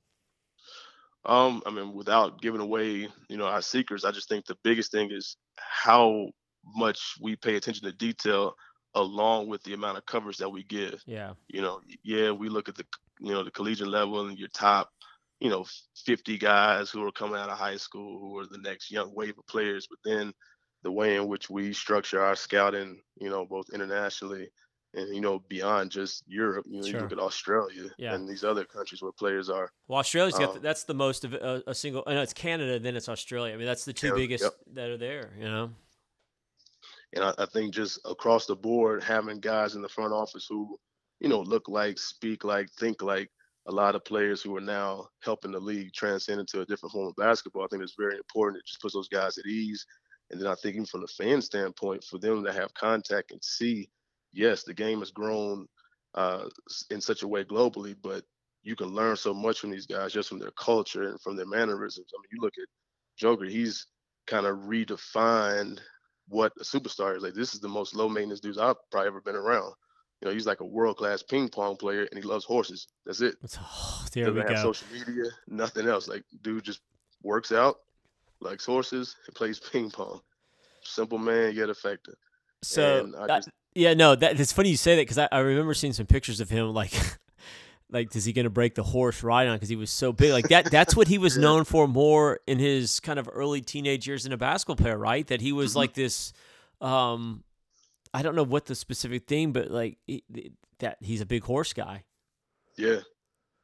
Um, I mean, without giving away, you know, our secrets, I just think the biggest thing is how much we pay attention to detail along with the amount of coverage that we give. Yeah, You know, yeah, we look at the, you know, the collegiate level and your top, you know, 50 guys who are coming out of high school who are the next young wave of players, but then the way in which we structure our scouting, you know, both internationally and you know beyond just Europe. You know, Sure. you look at Australia Yeah. and these other countries where players are well, Australia's got the, Um, that's the most of a, a single. I know it's Canada, then it's Australia. I mean, that's the two Canada, biggest yep. that are there. You know. And I, I think just across the board, having guys in the front office who, you know, look like, speak like, think like a lot of players who are now helping the league transcend into a different form of basketball. I think it's very important. It just puts those guys at ease. And then I think even from the fan standpoint, for them to have contact and see, yes, the game has grown uh, in such a way globally, but you can learn so much from these guys just from their culture and from their mannerisms. I mean, you look at Joker, he's kind of redefined what a superstar is. Like this is the most low maintenance dudes I've probably ever been around. You know, he's like a world class ping pong player and he loves horses. That's it. Oh, there Doesn't we have go. social media, nothing else. Like dude just works out, likes horses, and plays ping pong. Simple man yet effective. So just, yeah, no, that it's funny you say that because I, I remember seeing some pictures of him like. like, is he going to break the horse ride on? Because he was so big. Like that. That's what he was yeah. known for more in his kind of early teenage years in a basketball player, right? That he was mm-hmm. like this. Um, I don't know what the specific thing, but like he, that he's a big horse guy. Yeah,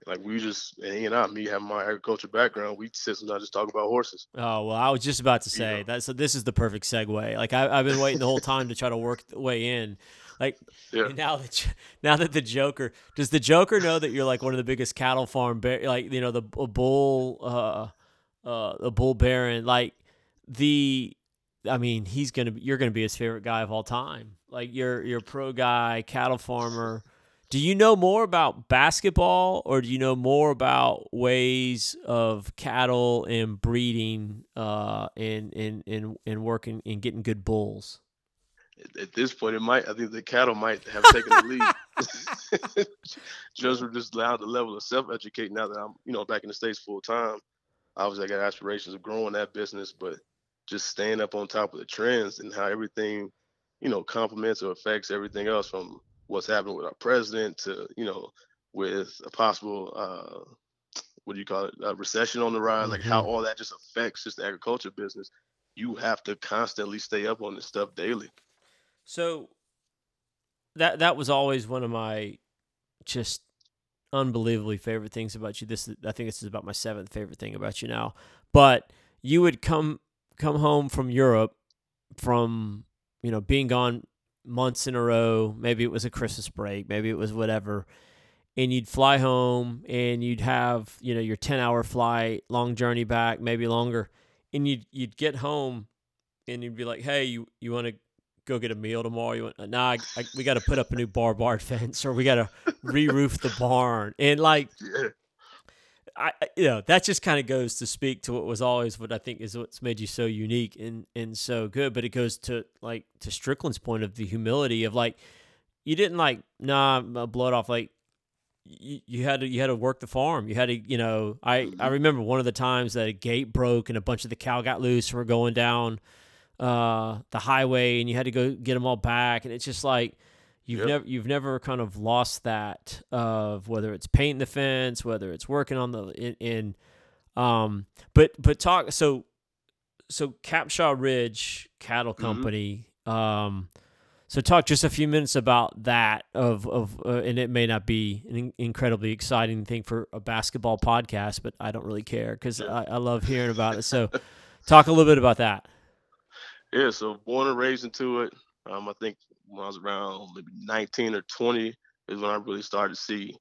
like we just and he and I, me having my agriculture background, we sit sometimes just talk about horses. Oh well, I was just about to say you know? that. So this is the perfect segue. Like I, have been waiting the whole time to try to work the way in. Like yeah. now that now that the Joker does the Joker know that you're like one of the biggest cattle farm bear, like you know the bull, uh, uh, the bull baron, like the. I mean, he's gonna. Be you're gonna be his favorite guy of all time. Like you're you're a pro guy, cattle farmer do you know more about basketball or do you know more about ways of cattle and breeding uh, and, and, and, and working and getting good bulls? At this point, it might. I think the cattle might have taken the lead. just just allowed the level of self-educate now that I'm, you know, back in the states full time. Obviously, I got aspirations of growing that business, but just staying up on top of the trends and how everything, you know, complements or affects everything else from what's happening with our president to you know with a possible uh, what do you call it a recession on the rise mm-hmm. like how mm-hmm. all that just affects just the agriculture business you have to constantly stay up on this stuff daily so that that was always one of my just unbelievably favorite things about you this is, i think this is about my seventh favorite thing about you now but you would come come home from europe from you know being gone months in a row. Maybe it was a Christmas break, maybe it was whatever. And you'd fly home and you'd have, you know, your 10 hour flight, long journey back, maybe longer. And you'd, you'd get home and you'd be like, hey, you, you want to go get a meal tomorrow? You want, uh, nah, I, I, we got to put up a new barbed fence or we got to re roof the barn. And like, I, you know, that just kind of goes to speak to what was always what I think is what's made you so unique and and so good. But it goes to like to Strickland's point of the humility of like you didn't like nah blow it off like you, you had to you had to work the farm. You had to you know I I mm-hmm. remember one of the times that a gate broke and a bunch of the cow got loose and were going down uh the highway and you had to go get them all back and it's just like You've yep. never you've never kind of lost that of whether it's painting the fence, whether it's working on the in, in um but but talk so so Capshaw Ridge Cattle mm-hmm. Company mm-hmm. um so talk just a few minutes about that of of uh, and it may not be an incredibly exciting thing for a basketball podcast, but I don't really care because I, I love hearing about it. So talk a little bit about that. Yeah, so born and raised into it. Um, I think when I was around maybe 19 or 20 is when I really started to see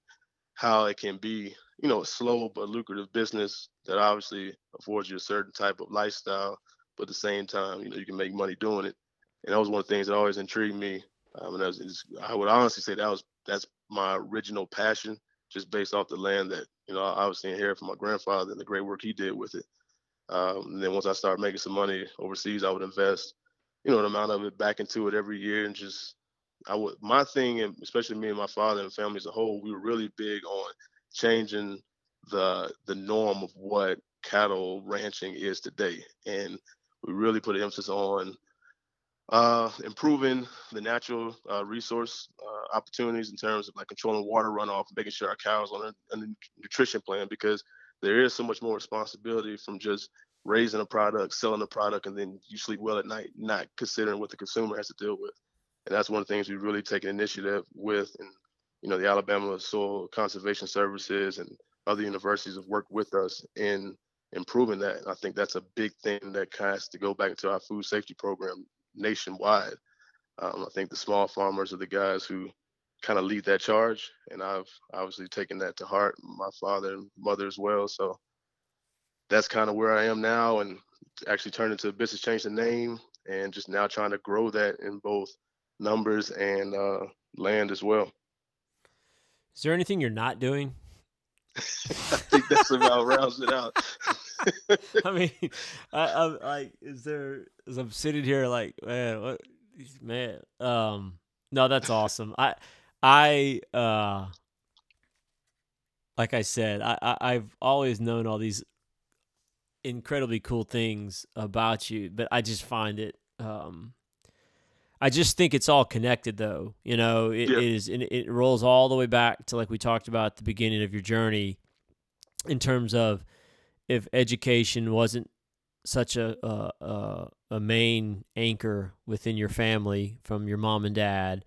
how it can be, you know, a slow but lucrative business that obviously affords you a certain type of lifestyle, but at the same time, you know, you can make money doing it. And that was one of the things that always intrigued me. Um, and was, I would honestly say that was that's my original passion, just based off the land that you know I was obviously inherited from my grandfather and the great work he did with it. Um, and then once I started making some money overseas, I would invest you know, an amount of it back into it every year and just I would my thing and especially me and my father and family as a whole, we were really big on changing the the norm of what cattle ranching is today. And we really put an emphasis on uh, improving the natural uh, resource uh, opportunities in terms of like controlling water runoff, making sure our cows on a, a nutrition plan because there is so much more responsibility from just raising a product, selling a product, and then you sleep well at night, not considering what the consumer has to deal with. And that's one of the things we really take an initiative with. And, you know, the Alabama Soil Conservation Services and other universities have worked with us in improving that. And I think that's a big thing that has to go back into our food safety program nationwide. Um, I think the small farmers are the guys who kind of lead that charge. And I've obviously taken that to heart, my father and mother as well. So that's kind of where I am now and actually turned into a business, changed the name and just now trying to grow that in both numbers and uh, land as well. Is there anything you're not doing? I think that's about rounds it out. I mean, I, I'm like, is there? As I'm sitting here, like, man, what, man, um, no, that's awesome. I, I, uh, like I said, I, I I've always known all these incredibly cool things about you, but I just find it um I just think it's all connected, though. You know, it Yeah. is, and it rolls all the way back to like we talked about at the beginning of your journey, in terms of if education wasn't such a a, a, a main anchor within your family from your mom and dad,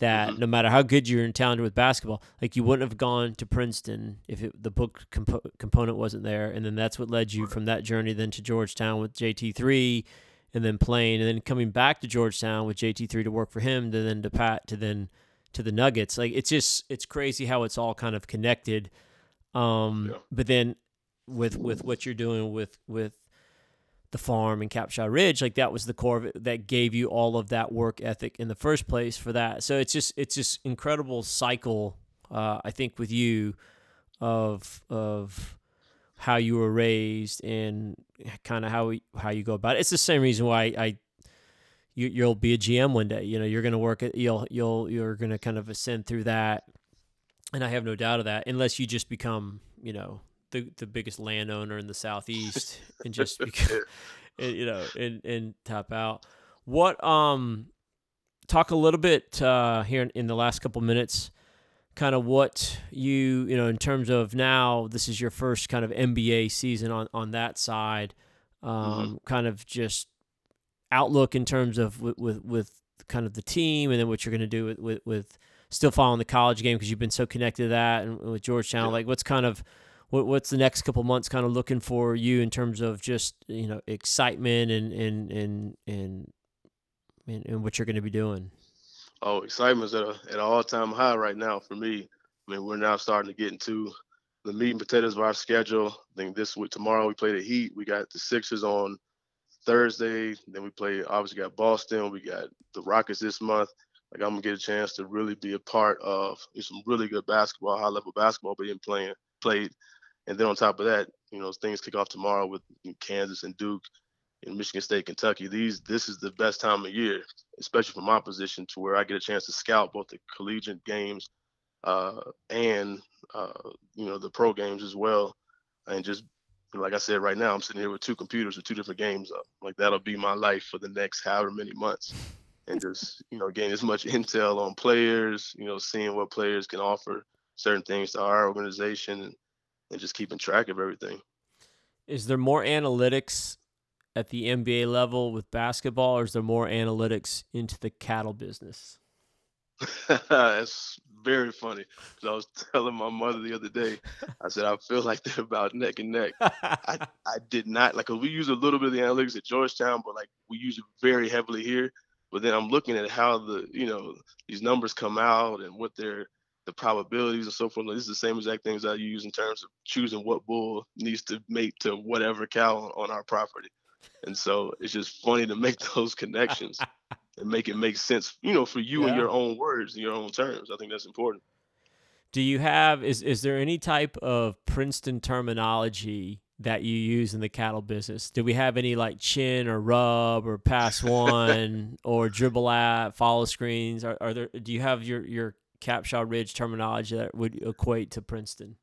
that Mhm. no matter how good you're and talented with basketball, like you wouldn't have gone to Princeton if it, the book compo- component wasn't there, and then that's what led you from that journey then to Georgetown with JT three, and then playing, and then coming back to Georgetown with JT three to work for him, to then to Pat, to then to the Nuggets. Like it's just it's crazy how it's all kind of connected. Um, Yeah. but then with with what you're doing with with the farm and Capshaw Ridge, like that was the core of it that gave you all of that work ethic in the first place for that. So it's just it's just incredible cycle. Uh, I think with you of of how you were raised and kind of how how you go about it. It's the same reason why I you you'll be a GM one day. You know, you're going to work at you'll you'll you're going to kind of ascend through that. And I have no doubt of that unless you just become, you know, the the biggest landowner in the southeast and just and, you know, and and top out. What um talk a little bit uh here in, in the last couple minutes kind of what you you know in terms of now this is your first kind of NBA season on on that side um kind of just outlook in terms of with with, with kind of the team and then what you're going to do with, with with still following the college game because you've been so connected to that and with Georgetown Yeah. like what's kind of what, what's the next couple months kind of looking for you in terms of just you know excitement and and and and and, and what you're going to be doing Oh, excitement's at, a, at an all-time high right now for me. I mean, we're now starting to get into the meat and potatoes of our schedule. I think this week, tomorrow we play the Heat. We got the Sixers on Thursday. Then we play, obviously, got Boston. We got the Rockets this month. Like I'm gonna get a chance to really be a part of some really good basketball, high-level basketball being playing played. And then on top of that, you know, things kick off tomorrow with Kansas and Duke and Michigan State, Kentucky. These this is the best time of year, especially from my position, to where I get a chance to scout both the collegiate games uh, and uh, you know the pro games as well. And just like I said, right now I'm sitting here with two computers with two different games up. Like that'll be my life for the next however many months, and just you know gain as much intel on players, you know, seeing what players can offer certain things to our organization, and, just keeping track of everything. Is there more analytics at the NBA level with basketball, or is there more analytics into the cattle business? it's very funny because I was telling my mother the other day. I said I feel like they're about neck and neck. I, I did not like 'cause we use a little bit of the analytics at Georgetown, but like we use it very heavily here. But then I'm looking at how the you know these numbers come out and what they're the probabilities and so forth. This is the same exact things I use in terms of choosing what bull needs to mate to whatever cow on, on our property. And so it's just funny to make those connections and make it make sense, you know, for you in your own words, in your own terms. I think that's important. Do you have is is there any type of Princeton terminology that you use in the cattle business? Do we have any like chin or rub or pass one or dribble at follow screens? Are, are there? Do you have your your Capshaw Ridge terminology that would equate to Princeton?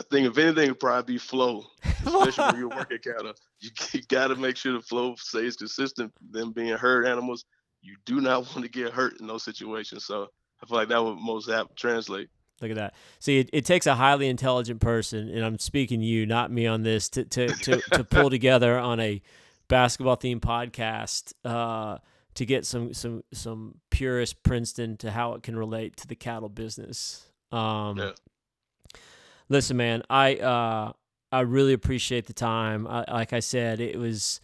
I think if anything, it'd probably be flow, especially when you're working cattle. You, you got to make sure the flow stays consistent. Them being herd animals, you do not want to get hurt in those situations. So I feel like that would most apt translate. Look at that. See, it, it takes a highly intelligent person, and I'm speaking to you, not me, on this to to to, to pull together on a basketball themed podcast uh, to get some some some purist Princeton to how it can relate to the cattle business. Um, Yeah. Listen, man, I uh, I really appreciate the time. I, like I said, it was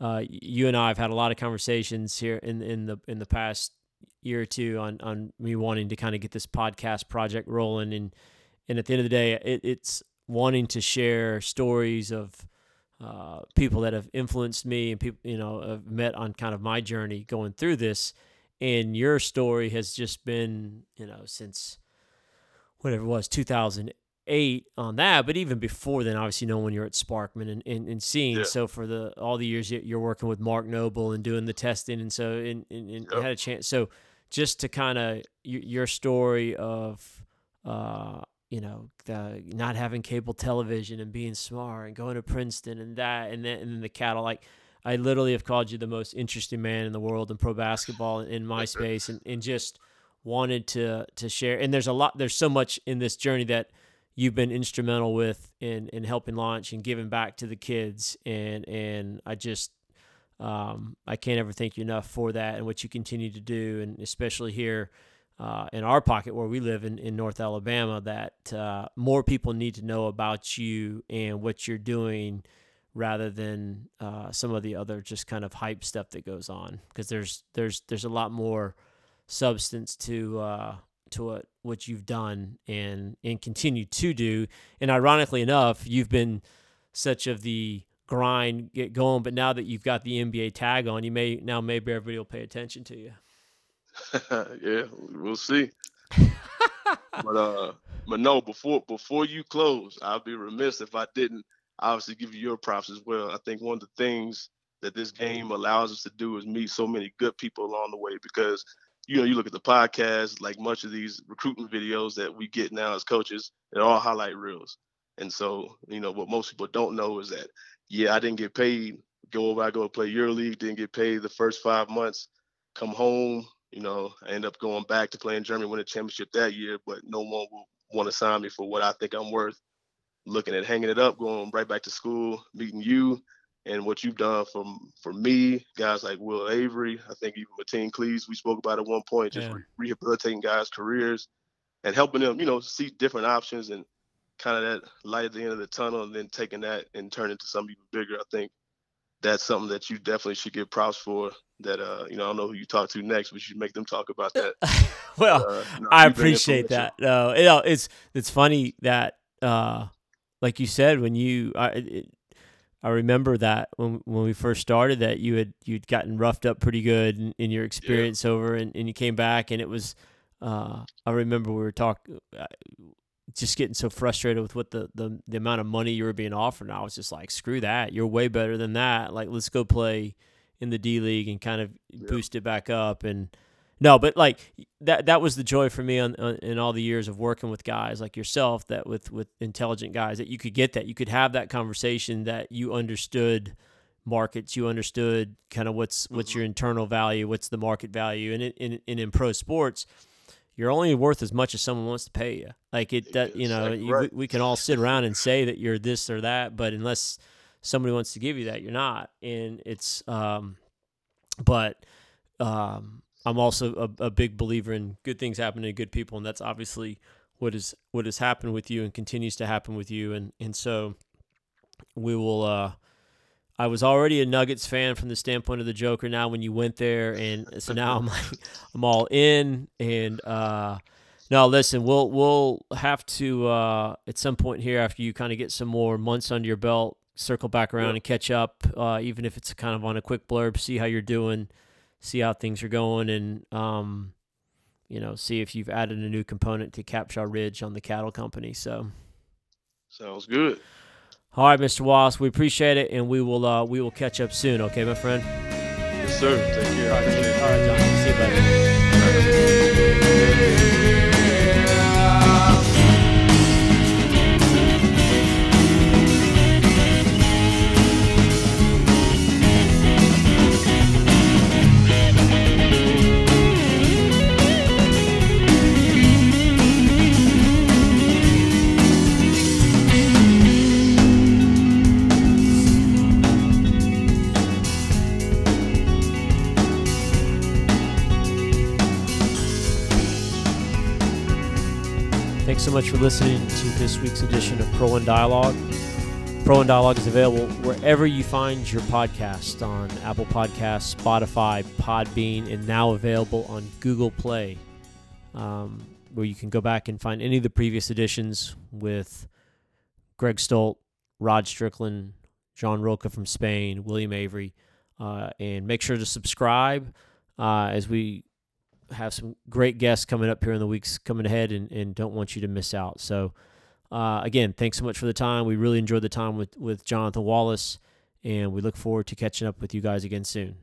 uh, you and I have had a lot of conversations here in in the in the past year or two on on me wanting to kind of get this podcast project rolling and and at the end of the day it, it's wanting to share stories of uh, people that have influenced me and people you know have met on kind of my journey going through this and your story has just been you know since whatever it was 2008 on that but even before then obviously knowing when you're at sparkman and, and, and seeing Yeah. so for the all the years you- you're working with mark noble and doing the testing and so and, and, and Yep. had a chance so just to kind of your story of uh you know the not having cable television and being smart and going to princeton and that and then, and then the cattle like I literally have called you the most interesting man in the world in pro basketball in my space, and, and just wanted to to share. And there's a lot, there's so much in this journey that you've been instrumental with in in helping launch and giving back to the kids. And and I just um, I can't ever thank you enough for that and what you continue to do, and especially here uh, in our pocket where we live in, in North Alabama, that uh, more people need to know about you and what you're doing rather than uh, some of the other just kind of hype stuff that goes on. Because there's there's there's a lot more substance to uh, to what what you've done and and continue to do. And ironically enough you've been such of the grind get going but now that you've got the NBA tag on you may now maybe everybody will pay attention to you yeah we'll see but uh but no before before you close I'd be remiss if I didn't obviously give you your props as well. I think one of the things that this game allows us to do is meet so many good people along the way because you know you look at the podcast like much of these recruitment videos that we get now as coaches they're all highlight reels and so you know what most people don't know is that yeah i didn't get paid go over i go play EuroLeague didn't get paid the first five months come home you know i end up going back to play in germany win a championship that year but no one will want to sign me for what i think i'm worth looking at hanging it up, going right back to school, meeting you and what you've done for for me, guys like Will Avery. I think even Mateen Cleaves, we spoke about at one point, just yeah. re- rehabilitating guys' careers and helping them, you know, see different options and kind of that light at the end of the tunnel and then taking that and turning into something even bigger. I think that's something that you definitely should give props for. That uh, you know, I don't know who you talk to next, but you should make them talk about that. well, uh, know, I appreciate that. No, you know, it's it's funny that uh, like you said when you I it, I remember that when when we first started that you had you'd gotten roughed up pretty good in, in your experience yeah. over and, and you came back and it was uh, I remember we were talking uh, just getting so frustrated with what the, the the amount of money you were being offered. And I was just like screw that. You're way better than that. Like let's go play in the D League and kind of yeah. boost it back up. And no, but like that that was the joy for me on, on, in all the years of working with guys like yourself that with with intelligent guys that you could get that. You could have that conversation that you understood markets you understood kind of what's what's mm-hmm. your internal value what's the market value. And in, in, in pro sports you're only worth as much as someone wants to pay you. Like it that you know you, we, we can all sit around and say that you're this or that but unless somebody wants to give you that you're not. And it's um but um I'm also a, a big believer in good things happening to good people, and that's obviously what is what has happened with you and continues to happen with you, and and so we will. Uh, I was already a Nuggets fan from the standpoint of the Joker. Now, when you went there, and so now I'm like, I'm all in. And uh, no, listen, we'll we'll have to uh, at some point here after you kind of get some more months under your belt, circle back around and catch up, uh, even if it's kind of on a quick blurb, see how you're doing see how things are going, and um, you know, see if you've added a new component to Capshaw Ridge on the cattle company. So, sounds good. All right, Mr. Wallace, we appreciate it, and we will uh, we will catch up soon. Okay, my friend. Yes, sir. Take care. All right, All right John. See you, so much for listening to this week's edition of Pro One Dialogue. Pro One Dialogue is available wherever you find your podcast on Apple Podcasts, Spotify, Podbean, and now available on Google Play, um, where you can go back and find any of the previous editions with Greg Stolt, Rod Strickland, John Roca from Spain, William Avery, uh, and make sure to subscribe uh, as we have some great guests coming up here in the weeks coming ahead and, and don't want you to miss out. So, uh, again, thanks so much for the time. We really enjoyed the time with, with Jonathan Wallace, and we look forward to catching up with you guys again soon.